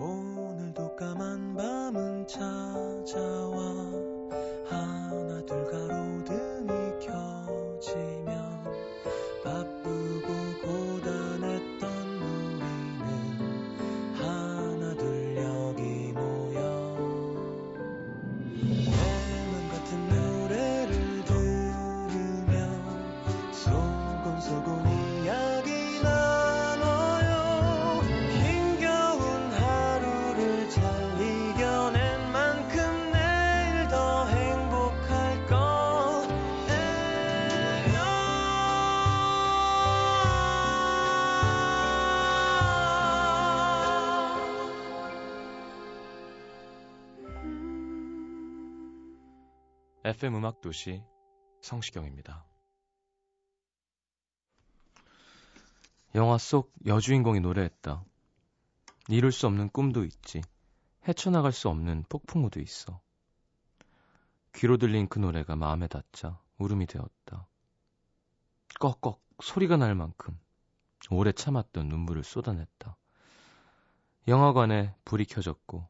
오늘도 까만 밤은 찾아와 FM 음악 도시 성시경입니다. 영화 속 여주인공이 노래했다. 이룰 수 없는 꿈도 있지. 헤쳐나갈 수 없는 폭풍우도 있어. 귀로 들린 그 노래가 마음에 닿자 울음이 되었다. 꺽꺽 소리가 날 만큼 오래 참았던 눈물을 쏟아냈다. 영화관에 불이 켜졌고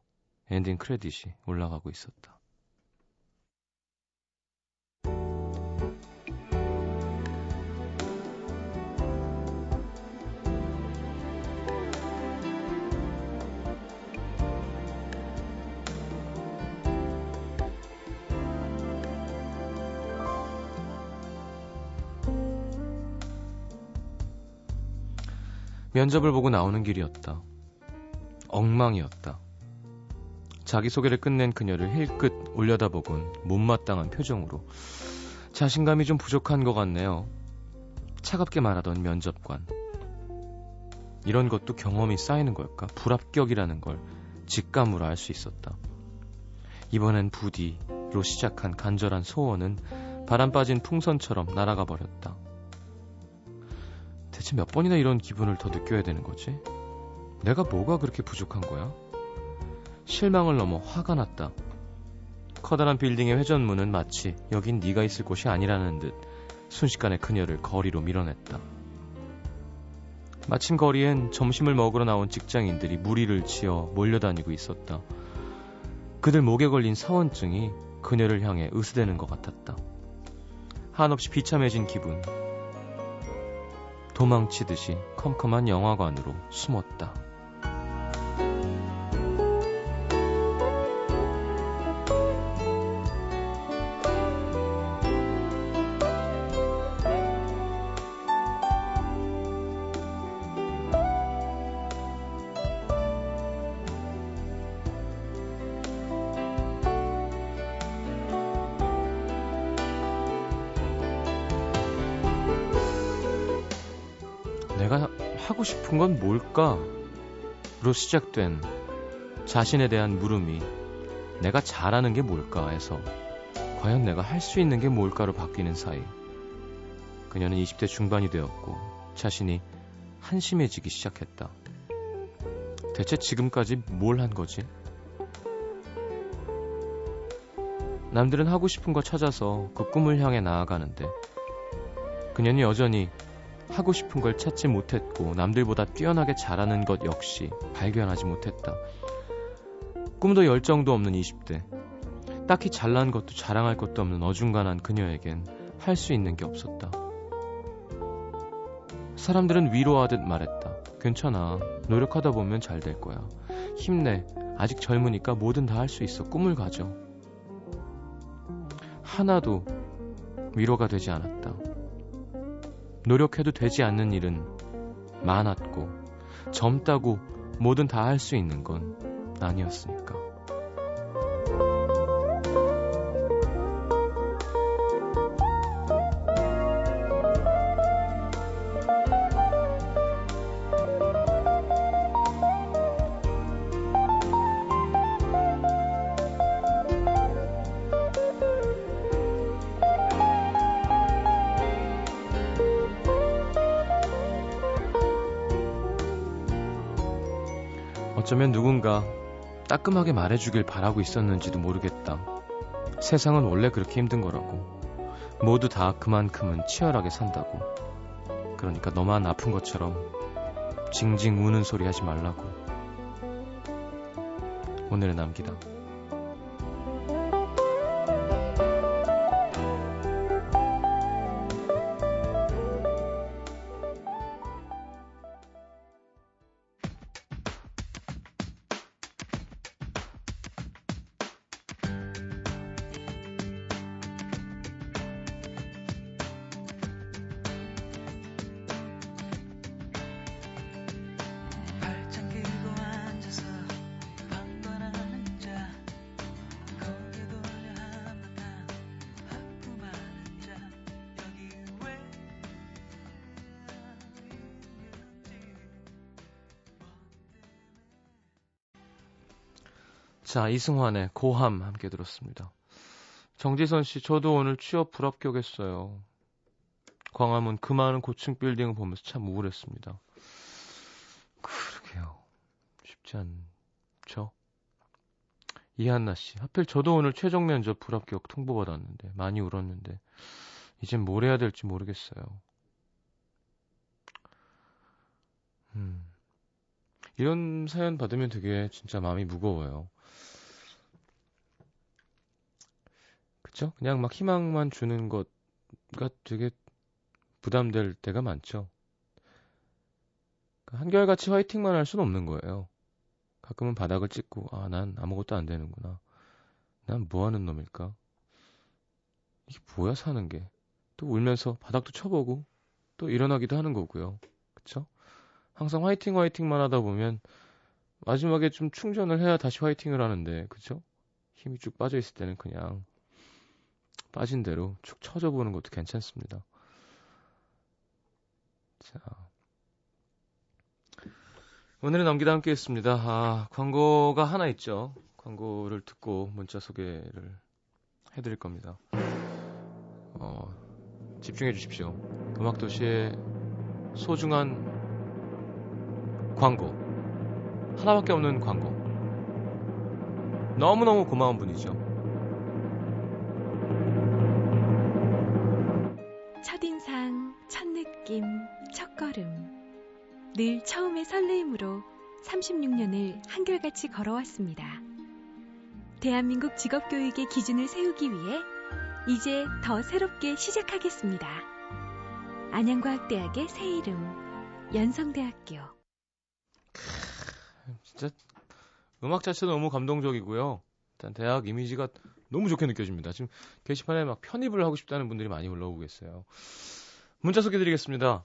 엔딩 크레딧이 올라가고 있었다. 면접을 보고 나오는 길이었다. 엉망이었다. 자기소개를 끝낸 그녀를 힐끗 올려다보곤 못마땅한 표정으로 자신감이 좀 부족한 것 같네요. 차갑게 말하던 면접관. 이런 것도 경험이 쌓이는 걸까? 불합격이라는 걸 직감으로 알 수 있었다. 이번엔 부디로 시작한 간절한 소원은 바람 빠진 풍선처럼 날아가 버렸다. 대체 몇 번이나 이런 기분을 더 느껴야 되는 거지? 내가 뭐가 그렇게 부족한 거야? 실망을 넘어 화가 났다. 커다란 빌딩의 회전문은 마치 여긴 네가 있을 곳이 아니라는 듯 순식간에 그녀를 거리로 밀어냈다. 마침 거리엔 점심을 먹으러 나온 직장인들이 무리를 지어 몰려다니고 있었다. 그들 목에 걸린 사원증이 그녀를 향해 으스대는 것 같았다. 한없이 비참해진 기분. 도망치듯이 컴컴한 영화관으로 숨었다. 하고 싶은 건 뭘까? 로 시작된 자신에 대한 물음이 내가 잘하는 게 뭘까에서 과연 내가 할 수 있는 게 뭘까로 바뀌는 사이 그녀는 20대 중반이 되었고 자신이 한심해지기 시작했다. 대체 지금까지 뭘 한 거지? 남들은 하고 싶은 거 찾아서 그 꿈을 향해 나아가는데 그녀는 여전히 하고 싶은 걸 찾지 못했고 남들보다 뛰어나게 잘하는 것 역시 발견하지 못했다. 꿈도 열정도 없는 20대. 딱히 잘난 것도 자랑할 것도 없는 어중간한 그녀에겐 할 수 있는 게 없었다. 사람들은 위로하듯 말했다. 괜찮아. 노력하다 보면 잘 될 거야. 힘내. 아직 젊으니까 뭐든 다 할 수 있어. 꿈을 가져. 하나도 위로가 되지 않았다. 노력해도 되지 않는 일은 많았고 젊다고 뭐든 다 할 수 있는 건 아니었으니까. 따끔하게 말해주길 바라고 있었는지도 모르겠다. 세상은 원래 그렇게 힘든 거라고. 모두 다 그만큼은 치열하게 산다고. 그러니까 너만 아픈 것처럼 징징 우는 소리 하지 말라고. 오늘의 남기다. 자, 이승환의 고함 함께 들었습니다. 정지선 씨, 저도 오늘 취업 불합격했어요. 광화문 그 많은 고층 빌딩을 보면서 참 우울했습니다. 그러게요. 쉽지 않죠? 이한나 씨, 하필 저도 오늘 최종 면접 불합격 통보받았는데, 많이 울었는데, 이젠 뭘 해야 될지 모르겠어요. 음. 이런 사연 받으면 되게 진짜 마음이 무거워요. 그쵸? 그냥 막 희망만 주는 것가 되게 부담될 때가 많죠. 그러니까 한결같이 화이팅만 할 수는 없는 거예요. 가끔은 바닥을 찍고, 아, 난 아무것도 안 되는구나. 난 뭐 하는 놈일까? 이게 뭐야, 사는 게. 또 울면서 바닥도 쳐보고, 또 일어나기도 하는 거고요. 그쵸? 항상 화이팅, 화이팅만 하다 보면, 마지막에 좀 충전을 해야 다시 화이팅을 하는데, 그쵸? 힘이 쭉 빠져 있을 때는 그냥 빠진 대로 축 쳐져 보는 것도 괜찮습니다. 자. 오늘의 넘기다 함께 했습니다. 아, 광고가 하나 있죠. 광고를 듣고 문자 소개를 해드릴 겁니다. 어, 집중해 주십시오. 음악도시의 소중한 광고. 하나밖에 없는 광고. 너무너무 고마운 분이죠. 늘 처음의 설레임으로 36년을 한결같이 걸어왔습니다. 대한민국 직업교육의 기준을 세우기 위해 이제 더 새롭게 시작하겠습니다. 안양과학대학의 새 이름, 연성대학교. 진짜 음악 자체도 너무 감동적이고요. 일단 대학 이미지가 너무 좋게 느껴집니다. 지금 게시판에 막 편입을 하고 싶다는 분들이 많이 올라오고 계세요. 문자 소개드리겠습니다.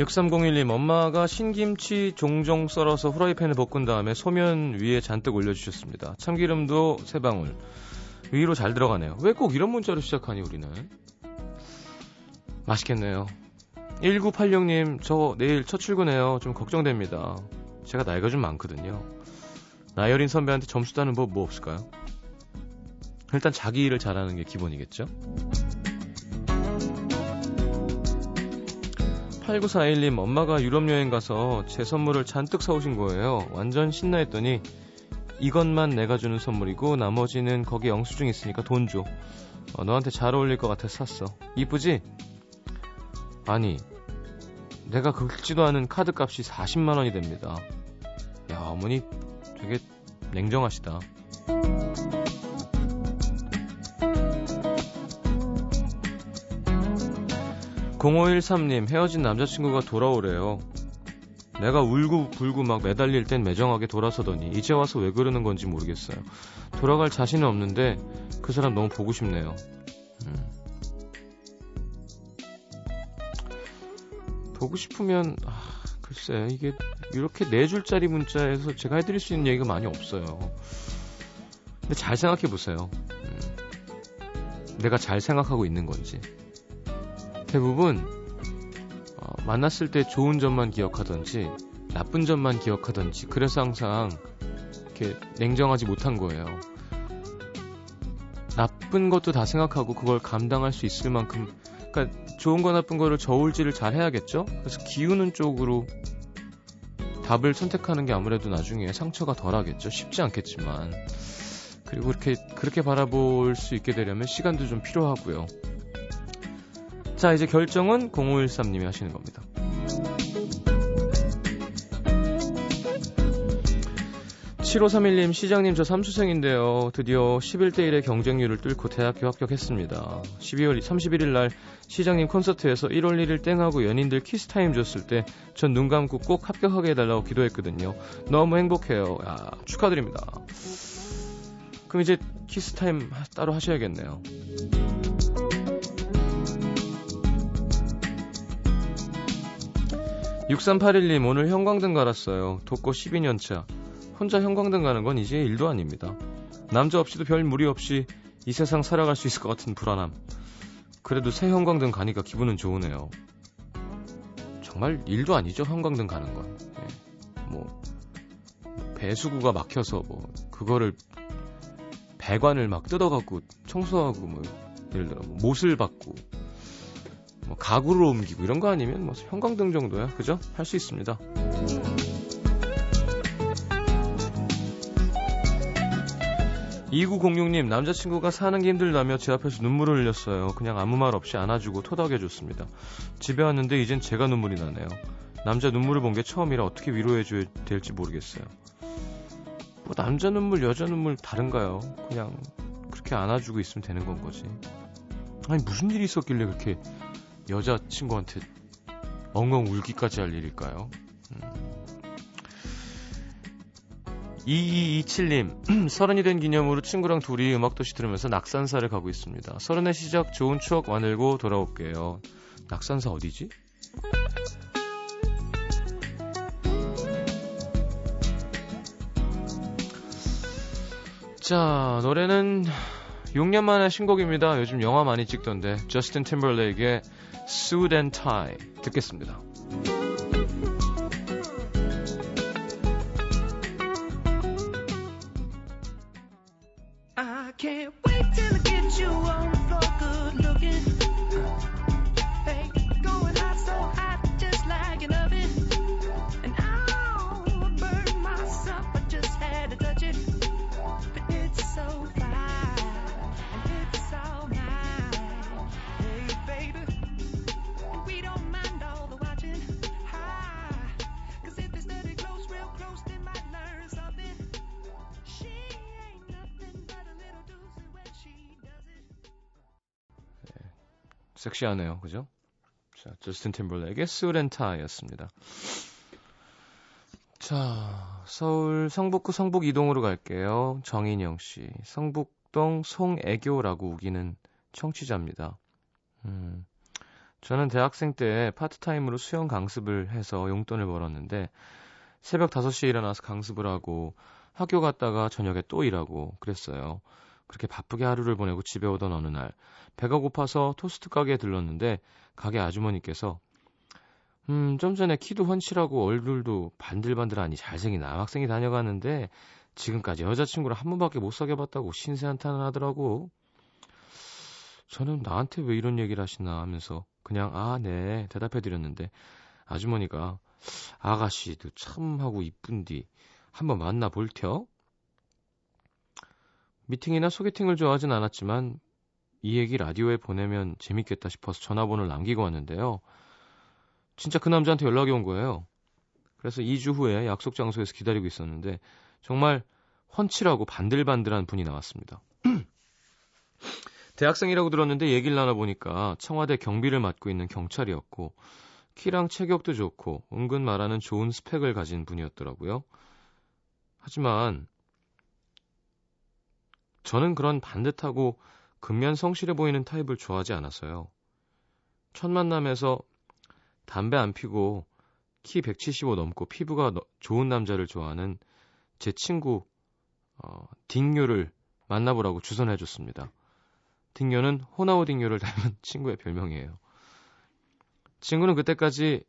6301님, 엄마가 신김치 종종 썰어서 후라이팬에 볶은 다음에 소면 위에 잔뜩 올려주셨습니다. 참기름도 세 방울. 위로 잘 들어가네요. 왜 꼭 이런 문자로 시작하니, 우리는? 맛있겠네요. 1986님, 저 내일 첫 출근해요. 좀 걱정됩니다. 제가 나이가 좀 많거든요. 나열인 선배한테 점수 따는 법 뭐 없을까요? 일단 자기 일을 잘하는 게 기본이겠죠? 8941님, 엄마가 유럽 여행 가서 제 선물을 잔뜩 사오신 거예요. 완전 신나 했더니 이것만 내가 주는 선물이고 나머지는 거기 영수증 있으니까 돈 줘. 어, 너한테 잘 어울릴 것 같아서 샀어. 이쁘지? 아니, 내가 긁지도 않은 카드 값이 40만 원이 됩니다. 야, 어머니 되게 냉정하시다. 0513님, 헤어진 남자친구가 돌아오래요. 내가 울고 불고 막 매달릴 땐 매정하게 돌아서더니 이제 와서 왜 그러는 건지 모르겠어요. 돌아갈 자신은 없는데 그 사람 너무 보고 싶네요. 음. 보고 싶으면 아, 글쎄 이게 이렇게 네 줄짜리 문자에서 제가 해드릴 수 있는 얘기가 많이 없어요. 근데 잘 생각해 보세요. 음, 내가 잘 생각하고 있는 건지. 대부분 어, 만났을 때 좋은 점만 기억하던지 나쁜 점만 기억하던지 그래서 항상 이렇게 냉정하지 못한 거예요. 나쁜 것도 다 생각하고 그걸 감당할 수 있을 만큼 그러니까 좋은 거 나쁜 거를 저울질을 잘 해야겠죠? 그래서 기우는 쪽으로 답을 선택하는 게 아무래도 나중에 상처가 덜 하겠죠? 쉽지 않겠지만. 그리고 그렇게 그렇게 바라볼 수 있게 되려면 시간도 좀 필요하고요. 자, 이제 결정은 0513님이 하시는 겁니다. 7531님, 시장님, 저 삼수생인데요. 드디어 11대1의 경쟁률을 뚫고 대학교 합격했습니다. 12월 31일 날 시장님 콘서트에서 1월 1일 땡하고 연인들 키스타임 줬을 때 전 눈 감고 꼭 합격하게 해달라고 기도했거든요. 너무 행복해요. 야, 축하드립니다. 그럼 이제 키스타임 따로 하셔야겠네요. 6381님, 오늘 형광등 갈았어요. 독거 12년차. 혼자 형광등 가는 건 이제 일도 아닙니다. 남자 없이도 별 무리 없이 이 세상 살아갈 수 있을 것 같은 불안함. 그래도 새 형광등 가니까 기분은 좋으네요. 정말 일도 아니죠, 형광등 가는 건. 예. 뭐, 배수구가 막혀서 뭐, 그거를, 배관을 막 뜯어갖고 청소하고 뭐, 예를 들어, 뭐 못을 받고, 뭐, 가구를 옮기고 이런 거 아니면 뭐, 형광등 정도야. 그죠? 할 수 있습니다. 2906님, 남자친구가 사는 게 힘들다며 제 앞에서 눈물을 흘렸어요. 그냥 아무 말 없이 안아주고 토닥여줬습니다. 집에 왔는데 이젠 제가 눈물이 나네요. 남자 눈물을 본 게 처음이라 어떻게 위로해줘야 될지 모르겠어요. 뭐, 남자 눈물, 여자 눈물 다른가요? 그냥 그렇게 안아주고 있으면 되는 건 거지. 아니, 무슨 일이 있었길래 그렇게 여자친구한테 엉엉 울기까지 할 일일까요? 음. 2227님, 서른이 된 기념으로 친구랑 둘이 음악도시 들으면서 낙산사를 가고 있습니다. 서른의 시작 좋은 추억 만들고 돌아올게요. 낙산사 어디지? 자, 노래는 6년 만에 신곡입니다. 요즘 영화 많이 찍던데. 저스틴 팀벌레이크의 Suit and Tie 듣겠습니다. 섹시하네요. 그죠? 자, 저스틴 and Tie였습니다. 자, 서울 성북구 성북 이동으로 갈게요. 정인영 씨. 성북동 송애교라고 우기는 청취자입니다. 음, 저는 대학생 때 파트타임으로 수영 강습을 해서 용돈을 벌었는데 새벽 5시에 일어나서 강습을 하고 학교 갔다가 저녁에 또 일하고 그랬어요. 그렇게 바쁘게 하루를 보내고 집에 오던 어느 날 배가 고파서 토스트 가게에 들렀는데 가게 아주머니께서 음, 좀 전에 키도 훤칠하고 얼굴도 반들반들하니 잘생긴 남학생이 다녀가는데 지금까지 여자친구를 한 번밖에 못 사귀어봤다고 신세한탄을 하더라고. 저는 나한테 왜 이런 얘기를 하시나 하면서 그냥 아, 네 대답해드렸는데 아주머니가 아가씨도 참 하고 이쁜디 한번 만나 볼텨? 미팅이나 소개팅을 좋아하진 않았지만 이 얘기 라디오에 보내면 재밌겠다 싶어서 전화번호를 남기고 왔는데요. 진짜 그 남자한테 연락이 온 거예요. 그래서 2주 후에 약속 장소에서 기다리고 있었는데 정말 훤칠하고 반들반들한 분이 나왔습니다. 대학생이라고 들었는데 얘기를 나눠보니까 청와대 경비를 맡고 있는 경찰이었고 키랑 체격도 좋고 은근 말하는 좋은 스펙을 가진 분이었더라고요. 하지만 저는 그런 반듯하고 근면 성실해 보이는 타입을 좋아하지 않았어요. 첫 만남에서 담배 안 피고 키 175 넘고 피부가 너- 좋은 남자를 좋아하는 제 친구 어, 딩요를 만나보라고 주선해 줬습니다. 딩요는 호나우 딩요를 닮은 친구의 별명이에요. 친구는 그때까지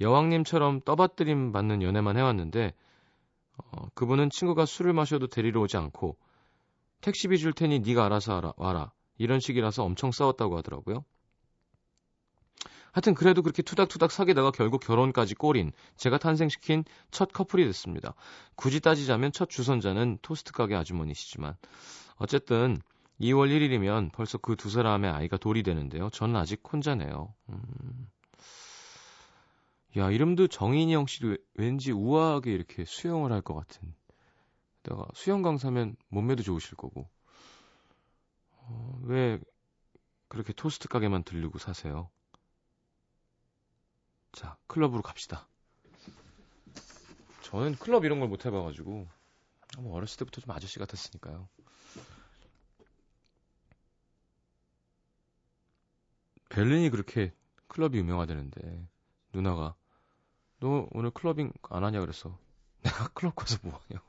여왕님처럼 떠받들임 받는 연애만 해왔는데 어, 그분은 친구가 술을 마셔도 데리러 오지 않고 택시비 줄 테니 네가 알아서 알아, 와라 이런 식이라서 엄청 싸웠다고 하더라고요. 하여튼 그래도 그렇게 투닥투닥 사귀다가 결국 결혼까지 꼬린 제가 탄생시킨 첫 커플이 됐습니다. 굳이 따지자면 첫 주선자는 토스트 가게 아주머니시지만 어쨌든 2월 1일이면 벌써 그 두 사람의 아이가 돌이 되는데요. 저는 아직 혼자네요. 음. 야, 이름도 정인영 씨도 왠지 우아하게 이렇게 수영을 할 것 같은. 내가 수영 강사면 몸매도 좋으실 거고. 어, 왜 그렇게 토스트 가게만 들르고 사세요? 자, 클럽으로 갑시다. 저는 클럽 이런 걸 못 해봐가지고 뭐 어렸을 때부터 좀 아저씨 같았으니까요. 베를린이 그렇게 클럽이 유명하다는데 누나가 너 오늘 clubbing 안 하냐 그랬어. 내가 클럽 가서 뭐 하냐고.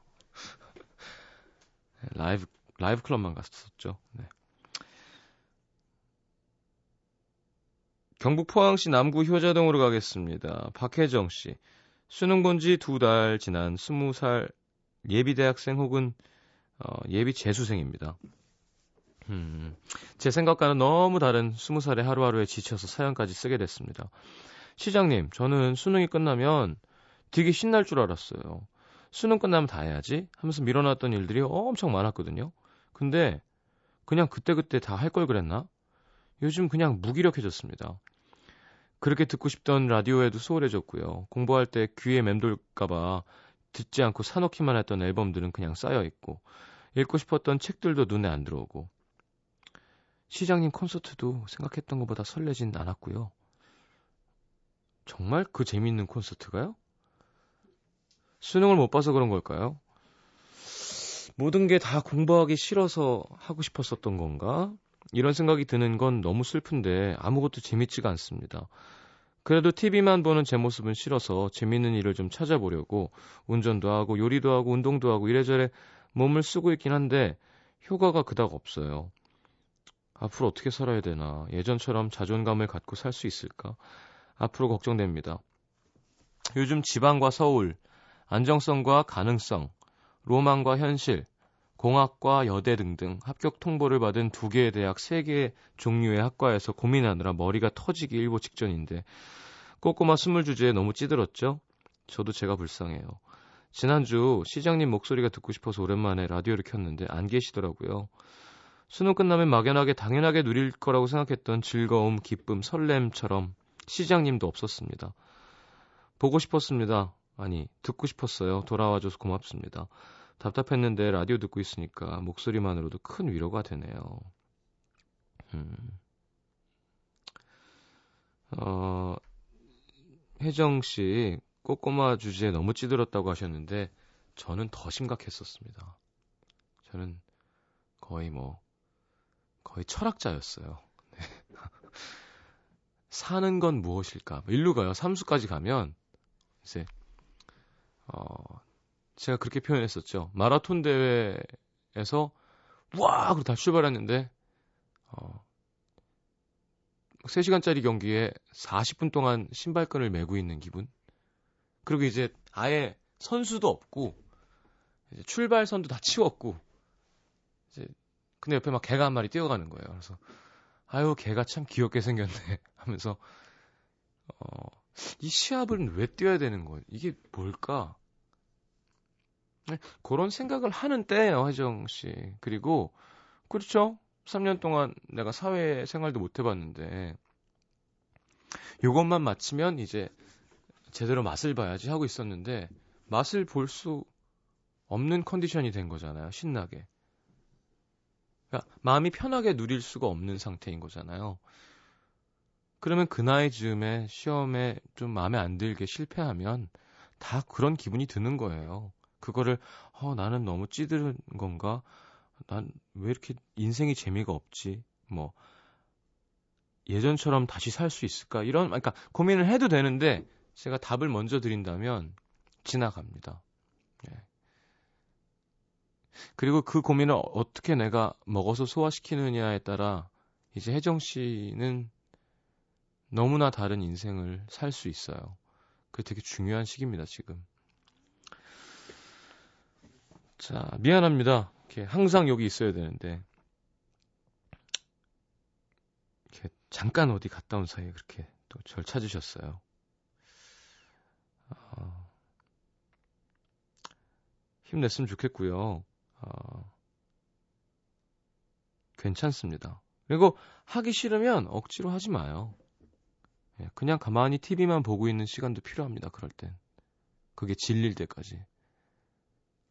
라이브 라이브 클럽만 갔었죠. 네. 경북 포항시 남구 효자동으로 가겠습니다. 박혜정 씨. 수능 본 지 두 달 지난 20살 예비 대학생 혹은 어, 예비 재수생입니다. 음, 제 생각과는 너무 다른 20살의 하루하루에 지쳐서 사연까지 쓰게 됐습니다. 시장님, 저는 수능이 끝나면 되게 신날 줄 알았어요. 수능 끝나면 다 해야지 하면서 밀어놨던 일들이 엄청 많았거든요. 근데 그냥 그때그때 다 할 걸 그랬나? 요즘 그냥 무기력해졌습니다. 그렇게 듣고 싶던 라디오에도 소홀해졌고요. 공부할 때 귀에 맴돌까봐 듣지 않고 사놓기만 했던 앨범들은 그냥 쌓여있고, 읽고 싶었던 책들도 눈에 안 들어오고, 시장님 콘서트도 생각했던 것보다 설레진 않았고요. 정말 그 재미있는 콘서트가요? 수능을 못 봐서 그런 걸까요? 모든 게 다 공부하기 싫어서 하고 싶었었던 건가? 이런 생각이 드는 건 너무 슬픈데 아무것도 재밌지가 않습니다. 그래도 TV만 보는 제 모습은 싫어서 재밌는 일을 좀 찾아보려고 운전도 하고 요리도 하고 운동도 하고 이래저래 몸을 쓰고 있긴 한데 효과가 그닥 없어요. 앞으로 어떻게 살아야 되나? 예전처럼 자존감을 갖고 살 수 있을까? 앞으로 걱정됩니다. 요즘 지방과 서울, 안정성과 가능성, 로망과 현실, 공학과 여대 등등 합격 통보를 받은 두 개의 대학, 세 개의 종류의 학과에서 고민하느라 머리가 터지기 일보 직전인데 꼬꼬마 스물 주제에 너무 찌들었죠? 저도 제가 불쌍해요. 지난주 시장님 목소리가 듣고 싶어서 오랜만에 라디오를 켰는데 안 계시더라고요. 수능 끝나면 막연하게 당연하게 누릴 거라고 생각했던 즐거움, 기쁨, 설렘처럼 시장님도 없었습니다. 보고 싶었습니다. 아니, 듣고 싶었어요. 돌아와줘서 고맙습니다. 답답했는데 라디오 듣고 있으니까 목소리만으로도 큰 위로가 되네요. 음. 어, 혜정 씨, 꼬꼬마 주제에 너무 찌들었다고 하셨는데, 저는 더 심각했었습니다. 저는 거의 뭐, 거의 철학자였어요. 네. 사는 건 무엇일까? 뭐 일로 가요. 삼수까지 가면, 이제, 어, 제가 그렇게 표현했었죠. 마라톤 대회에서 와! 그리고 다 출발했는데 어 3시간짜리 경기에 40분 동안 신발끈을 메고 있는 기분. 그리고 이제 아예 선수도 없고 이제 출발선도 다 치웠고 이제 근데 옆에 막 개가 한 마리 뛰어가는 거예요. 그래서 아유 개가 참 귀엽게 생겼네 하면서 어, 이 시합은 왜 뛰어야 되는 거예요? 이게 뭘까? 네, 그런 생각을 하는 때예요, 혜정 씨. 그리고 그렇죠. 3년 동안 내가 사회 생활도 못 해봤는데 요것만 마치면 이제 제대로 맛을 봐야지 하고 있었는데 맛을 볼 수 없는 컨디션이 된 거잖아요. 신나게. 그러니까 마음이 편하게 누릴 수가 없는 상태인 거잖아요. 그러면 그 나이 즈음에 시험에 좀 마음에 안 들게 실패하면 다 그런 기분이 드는 거예요. 그거를 어, 나는 너무 찌들은 건가? 난 왜 이렇게 인생이 재미가 없지? 뭐 예전처럼 다시 살 수 있을까? 이런 그러니까 고민을 해도 되는데 제가 답을 먼저 드린다면 지나갑니다. 예. 그리고 그 고민을 어떻게 내가 먹어서 소화시키느냐에 따라 이제 혜정 씨는 너무나 다른 인생을 살 수 있어요. 그게 되게 중요한 시기입니다, 지금. 자, 미안합니다. 이렇게 항상 여기 있어야 되는데. 이렇게 잠깐 어디 갔다 온 사이에 그렇게 또 절 찾으셨어요. 어, 힘냈으면 좋겠고요. 어, 괜찮습니다. 그리고 하기 싫으면 억지로 하지 마요. 예, 그냥 가만히 TV만 보고 있는 시간도 필요합니다. 그럴 땐. 그게 질릴 때까지.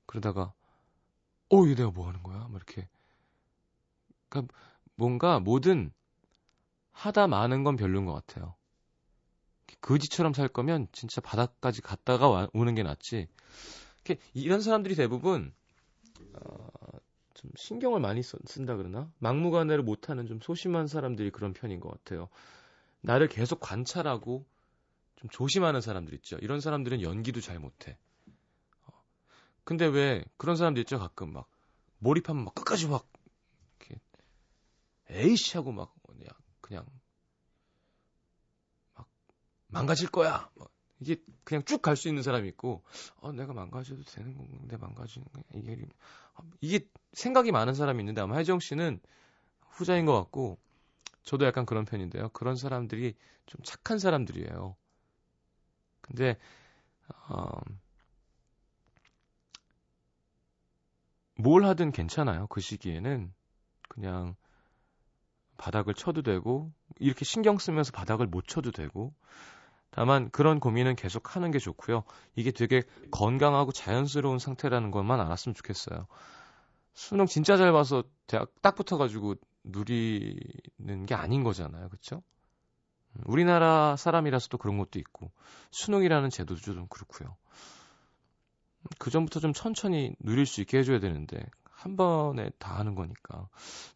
그러다가 어, 이게 내가 뭐 하는 거야? 뭐 이렇게. 그러니까 뭔가 뭐든 하다 마는 건 별로인 것 같아요. 거지처럼 살 거면 진짜 바닥까지 갔다가 와, 오는 게 낫지. 이렇게 이런 사람들이 대부분 어, 좀 신경을 많이 써, 쓴다 그러나 막무가내로 못하는 좀 소심한 사람들이 그런 편인 것 같아요. 나를 계속 관찰하고 좀 조심하는 사람들 있죠. 이런 사람들은 연기도 잘 못해. 어, 근데 왜 그런 사람들 있죠. 가끔 막 몰입하면 막 끝까지 막 이렇게 에이씨 하고 막 그냥 그냥 막 망가질 거야. 막 이게 그냥 쭉 갈 수 있는 사람이 있고, 어, 내가 망가져도 되는 건데 망가지는 거 이게 이게 생각이 많은 사람이 있는데 아마 혜정 씨는 후자인 것 같고, 저도 약간 그런 편인데요. 그런 사람들이 좀 착한 사람들이에요. 근데 어, 뭘 하든 괜찮아요. 그 시기에는 그냥 바닥을 쳐도 되고 이렇게 신경 쓰면서 바닥을 못 쳐도 되고 다만 그런 고민은 계속 하는 게 좋고요. 이게 되게 건강하고 자연스러운 상태라는 것만 알았으면 좋겠어요. 수능 진짜 잘 봐서 대학 딱 붙어가지고 누리는 게 아닌 거잖아요. 그쵸? 우리나라 사람이라서도 그런 것도 있고 수능이라는 제도도 좀 그렇고요. 그 전부터 좀 천천히 누릴 수 있게 해줘야 되는데 한 번에 다 하는 거니까.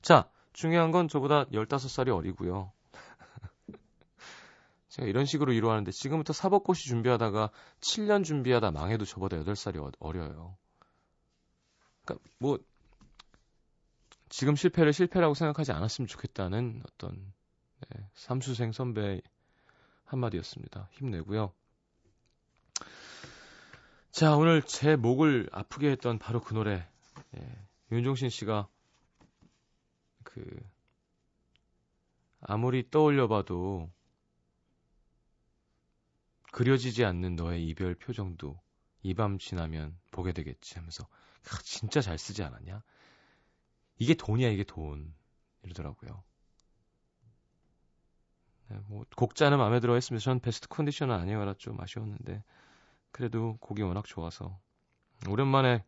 자, 중요한 건 저보다 15살이 어리고요. 제가 이런 식으로 이루하는데 지금부터 사법고시 준비하다가 7년 준비하다 망해도 저보다 8살이 어려요. 그러니까 뭐 지금 실패를 실패라고 생각하지 않았으면 좋겠다는 어떤 네, 삼수생 선배 한마디였습니다. 힘내고요. 자, 오늘 제 목을 아프게 했던 바로 그 노래. 예, 윤종신 씨가 그 아무리 떠올려봐도 그려지지 않는 너의 이별 표정도 이 밤 지나면 보게 되겠지 하면서 아, 진짜 잘 쓰지 않았냐? 이게 돈이야 이게 돈 이러더라고요. 네, 뭐 곡자는 마음에 들어 했으면 전 베스트 컨디션은 아니어라 좀 아쉬웠는데 그래도 곡이 워낙 좋아서 오랜만에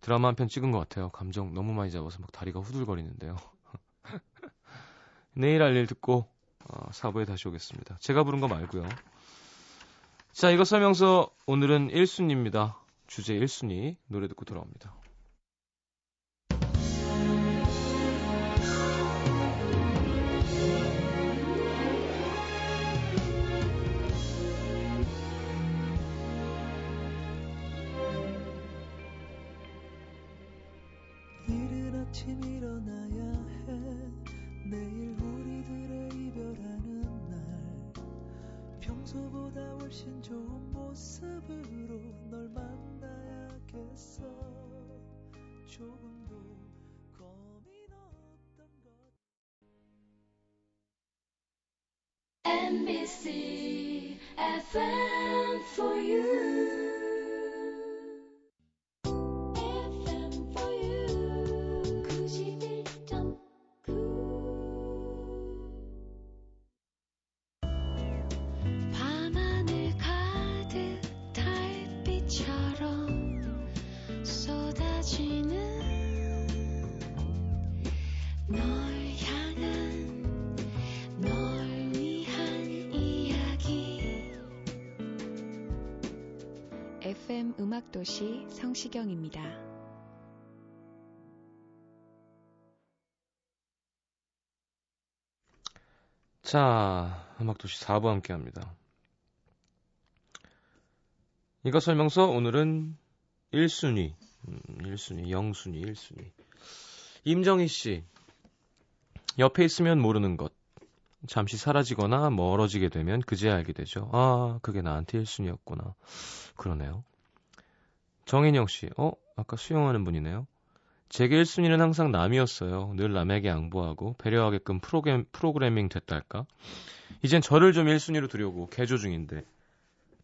드라마 한 편 찍은 것 같아요. 감정 너무 많이 잡아서 막 다리가 후들거리는데요. 내일 할 일 듣고 어, 4부에 다시 오겠습니다. 제가 부른 거 말고요. 자, 이거 설명서 오늘은 1순위입니다. 주제 1순위 노래 듣고 돌아옵니다. 음악도시 성시경입니다. 자, 음악도시 4부 함께 합니다. 이거 설명서 오늘은 1순위, 음, 1순위, 0순위, 1순위. 임정희 씨. 옆에 있으면 모르는 것. 잠시 사라지거나 멀어지게 되면 그제야 알게 되죠. 아, 그게 나한테 1순위였구나. 그러네요. 정인영 씨. 어? 아까 수영하는 분이네요. 제게 1순위는 항상 남이었어요. 늘 남에게 양보하고 배려하게끔 프로그램, 프로그래밍 됐달까? 이젠 저를 좀 1순위로 두려고 개조 중인데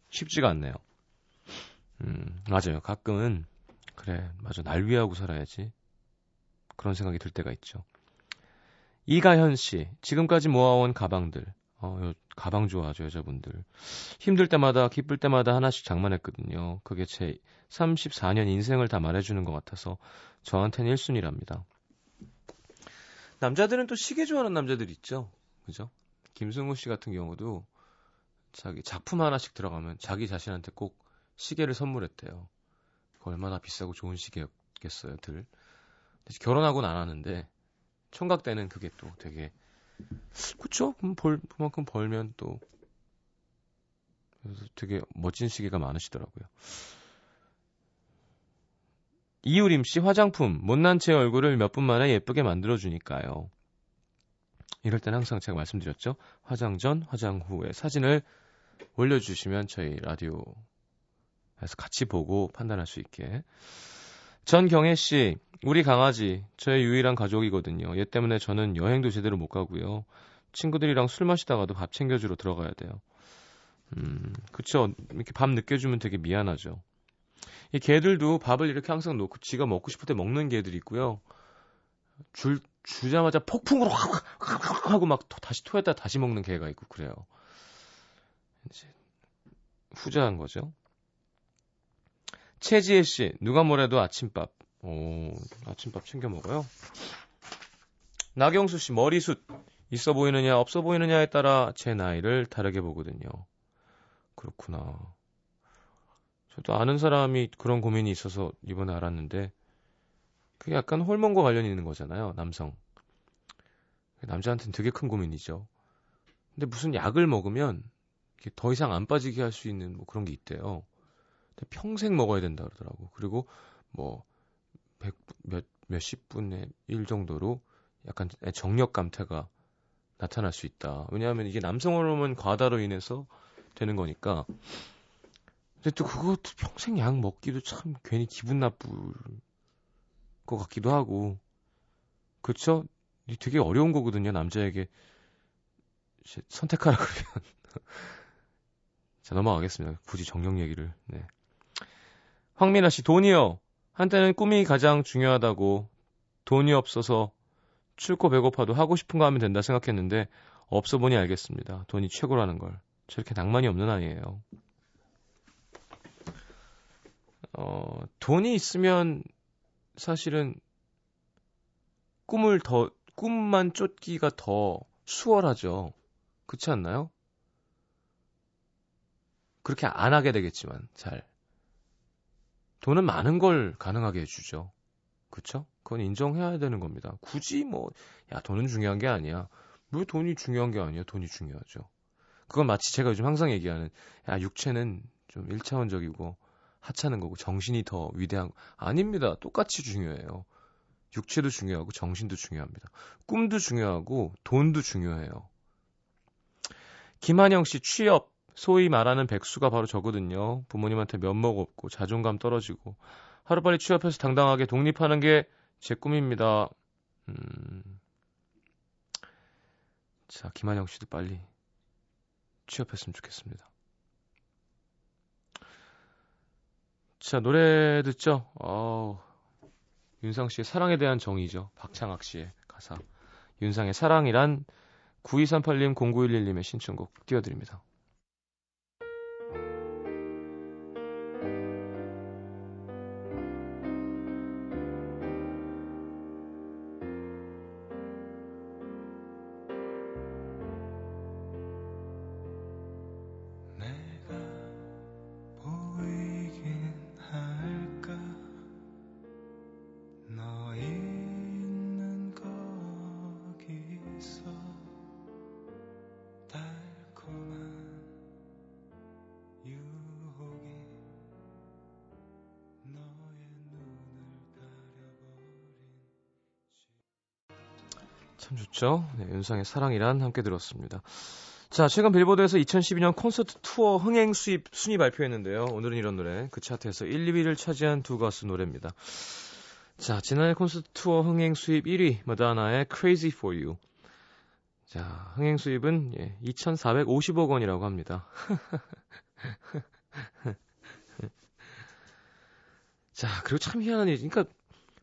쉽지가 않네요. 음, 맞아요. 가끔은 그래, 맞아. 날 위하고 살아야지. 그런 생각이 들 때가 있죠. 이가현 씨, 지금까지 모아온 가방들. 어, 요- 가방 좋아하죠, 여자분들. 힘들 때마다, 기쁠 때마다 하나씩 장만했거든요. 그게 제 34년 인생을 다 말해주는 것 같아서 저한테는 1순위랍니다. 남자들은 또 시계 좋아하는 남자들 있죠. 그죠? 김승우 씨 같은 경우도 자기 작품 하나씩 들어가면 자기 자신한테 꼭 시계를 선물했대요. 그 얼마나 비싸고 좋은 시계였겠어요, 들. 결혼하고는 안 하는데 총각 때는 그게 또 되게 그쵸? 그럼 벌 그만큼 벌면 또 그래서 되게 멋진 시계가 많으시더라고요. 이유림 씨 화장품 못난 제 얼굴을 몇 분 만에 예쁘게 만들어 주니까요. 이럴 땐 항상 제가 말씀드렸죠. 화장 전, 화장 후에 사진을 올려주시면 저희 라디오에서 같이 보고 판단할 수 있게. 전경혜 씨, 우리 강아지 저의 유일한 가족이거든요. 얘 때문에 저는 여행도 제대로 못 가고요. 친구들이랑 술 마시다가도 밥 챙겨주러 들어가야 돼요. 음, 그쵸. 이렇게 밥 늦게 주면 되게 미안하죠. 이 개들도 밥을 이렇게 항상 놓고 지가 먹고 싶을 때 먹는 개들이 있고요. 줄, 주자마자 폭풍으로 확, 확, 확 하고 막 토- 다시 토했다 다시 먹는 개가 있고 그래요. 이제 후자한 거죠. 최지혜 씨, 누가 뭐래도 아침밥. 오, 아침밥 챙겨 먹어요. 나경수 씨, 머리숱. 있어 보이느냐, 없어 보이느냐에 따라 제 나이를 다르게 보거든요. 그렇구나. 저도 아는 사람이 그런 고민이 있어서 이번에 알았는데, 그게 약간 호르몬과 관련이 있는 거잖아요, 남성. 남자한테는 되게 큰 고민이죠. 근데 무슨 약을 먹으면 더 이상 안 빠지게 할 수 있는 뭐 그런 게 있대요. 평생 먹어야 된다 그러더라고. 그리고 뭐 백, 몇, 몇십 분의 일 정도로 약간 정력 감퇴가 나타날 수 있다. 왜냐하면 이게 남성 호르몬 과다로 인해서 되는 거니까. 근데 또 그것도 평생 약 먹기도 참 괜히 기분 나쁠 것 같기도 하고. 그쵸? 이게 되게 어려운 거거든요, 남자에게. 선택하라 그러면. 자, 넘어가겠습니다. 굳이 정력 얘기를. 네. 황민아 씨, 돈이요. 한때는 꿈이 가장 중요하다고 돈이 없어서 춥고 배고파도 하고 싶은 거 하면 된다 생각했는데 없어 보니 알겠습니다. 돈이 최고라는 걸. 저렇게 낭만이 없는 아이예요. 어, 돈이 있으면 사실은 꿈을 더 꿈만 쫓기가 더 수월하죠. 그렇지 않나요? 그렇게 안 하게 되겠지만 잘 돈은 많은 걸 가능하게 해주죠. 그쵸? 그건 인정해야 되는 겁니다. 굳이 뭐, 야, 돈은 중요한 게 아니야. 왜 돈이 중요한 게 아니야? 돈이 중요하죠. 그건 마치 제가 요즘 항상 얘기하는, 야, 육체는 좀 1차원적이고, 하찮은 거고, 정신이 더 위대한, 아닙니다. 똑같이 중요해요. 육체도 중요하고, 정신도 중요합니다. 꿈도 중요하고, 돈도 중요해요. 김한영 씨 취업, 소위 말하는 백수가 바로 저거든요. 부모님한테 면목 없고 자존감 떨어지고 하루빨리 취업해서 당당하게 독립하는 게 제 꿈입니다. 음. 자, 김한영 씨도 빨리 취업했으면 좋겠습니다. 자, 노래 듣죠? 어 윤상 씨의 사랑에 대한 정의죠. 박창학 씨의 가사. 윤상의 사랑이란 9238님 0911님의 신청곡 띄워드립니다. 참 좋죠? 네, 윤상의 사랑이란 함께 들었습니다. 자, 최근 빌보드에서 2012년 콘서트 투어 흥행 수입 순위 발표했는데요. 오늘은 이런 노래, 그 차트에서 1, 2위를 차지한 두 가수 노래입니다. 자, 지난해 콘서트 투어 흥행 수입 1위, 마다나의 Crazy for You. 자, 흥행 수입은 예, 2,450억 원이라고 합니다. 자, 그리고 참 희한한 일이, 그러니까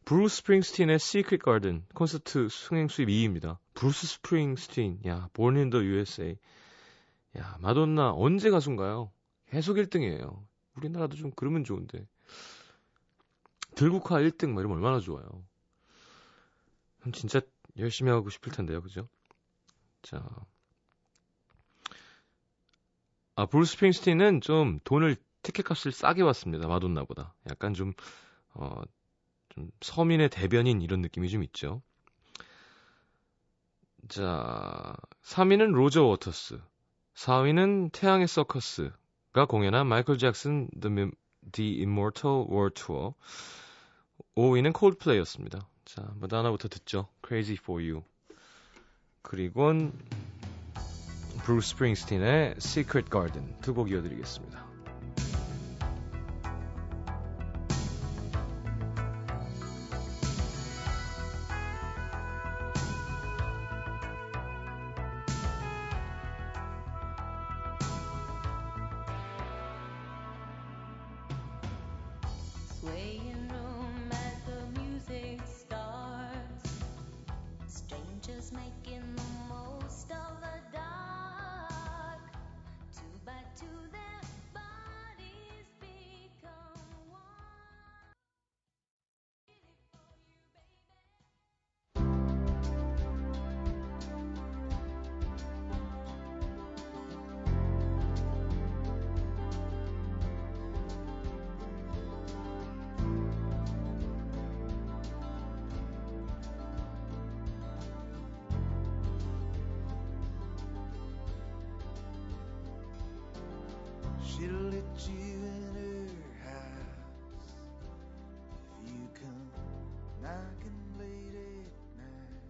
브루스 스프링스틴의 Secret Garden 콘서트 흥행 수입 2위입니다. 브루스 스프링스틴, 야, Born in the USA. 야, 마돈나 언제 가수인가요? 계속 1등이에요. 우리나라도 좀 그러면 좋은데. 들국화 1등 뭐 이러면 얼마나 좋아요. 진짜 열심히 하고 싶을 텐데요, 그죠? 자. 아, 브루스 스프링스틴은 좀 돈을 티켓 값을 싸게 받습니다. 마돈나보다. 약간 좀, 어, 좀 서민의 대변인 이런 느낌이 좀 있죠. 자, 3위는 로저 워터스. 4위는 태양의 서커스가 공연한 마이클 잭슨 The, The Immortal World Tour. 5위는 콜드플레이였습니다. 자, 마돈나부터 듣죠. Crazy for You. 그리고는 브루스 스프링스틴의 Secret Garden 두 곡 이어드리겠습니다. She'll let you in her house if you come knocking late at night.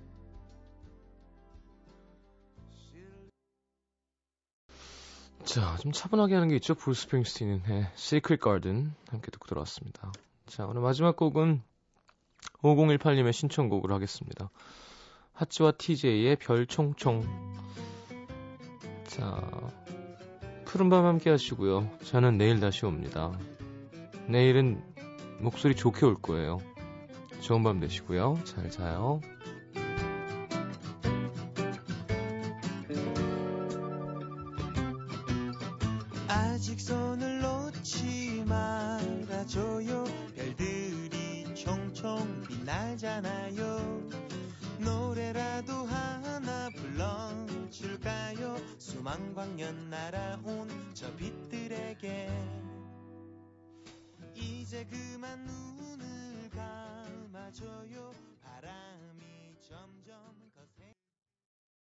자, 좀 차분하게 하는 게 있죠. 브루스 스프링스틴의 Secret Garden 함께 듣고 들어왔습니다. 자, 오늘 마지막 곡은 5018님의 신청곡으로 하겠습니다. 하찌와 TJ의 별총총. 자, 푸른밤 함께 하시고요. 저는 내일 다시 옵니다. 내일은 목소리 좋게 올 거예요. 좋은 밤 되시고요. 잘 자요.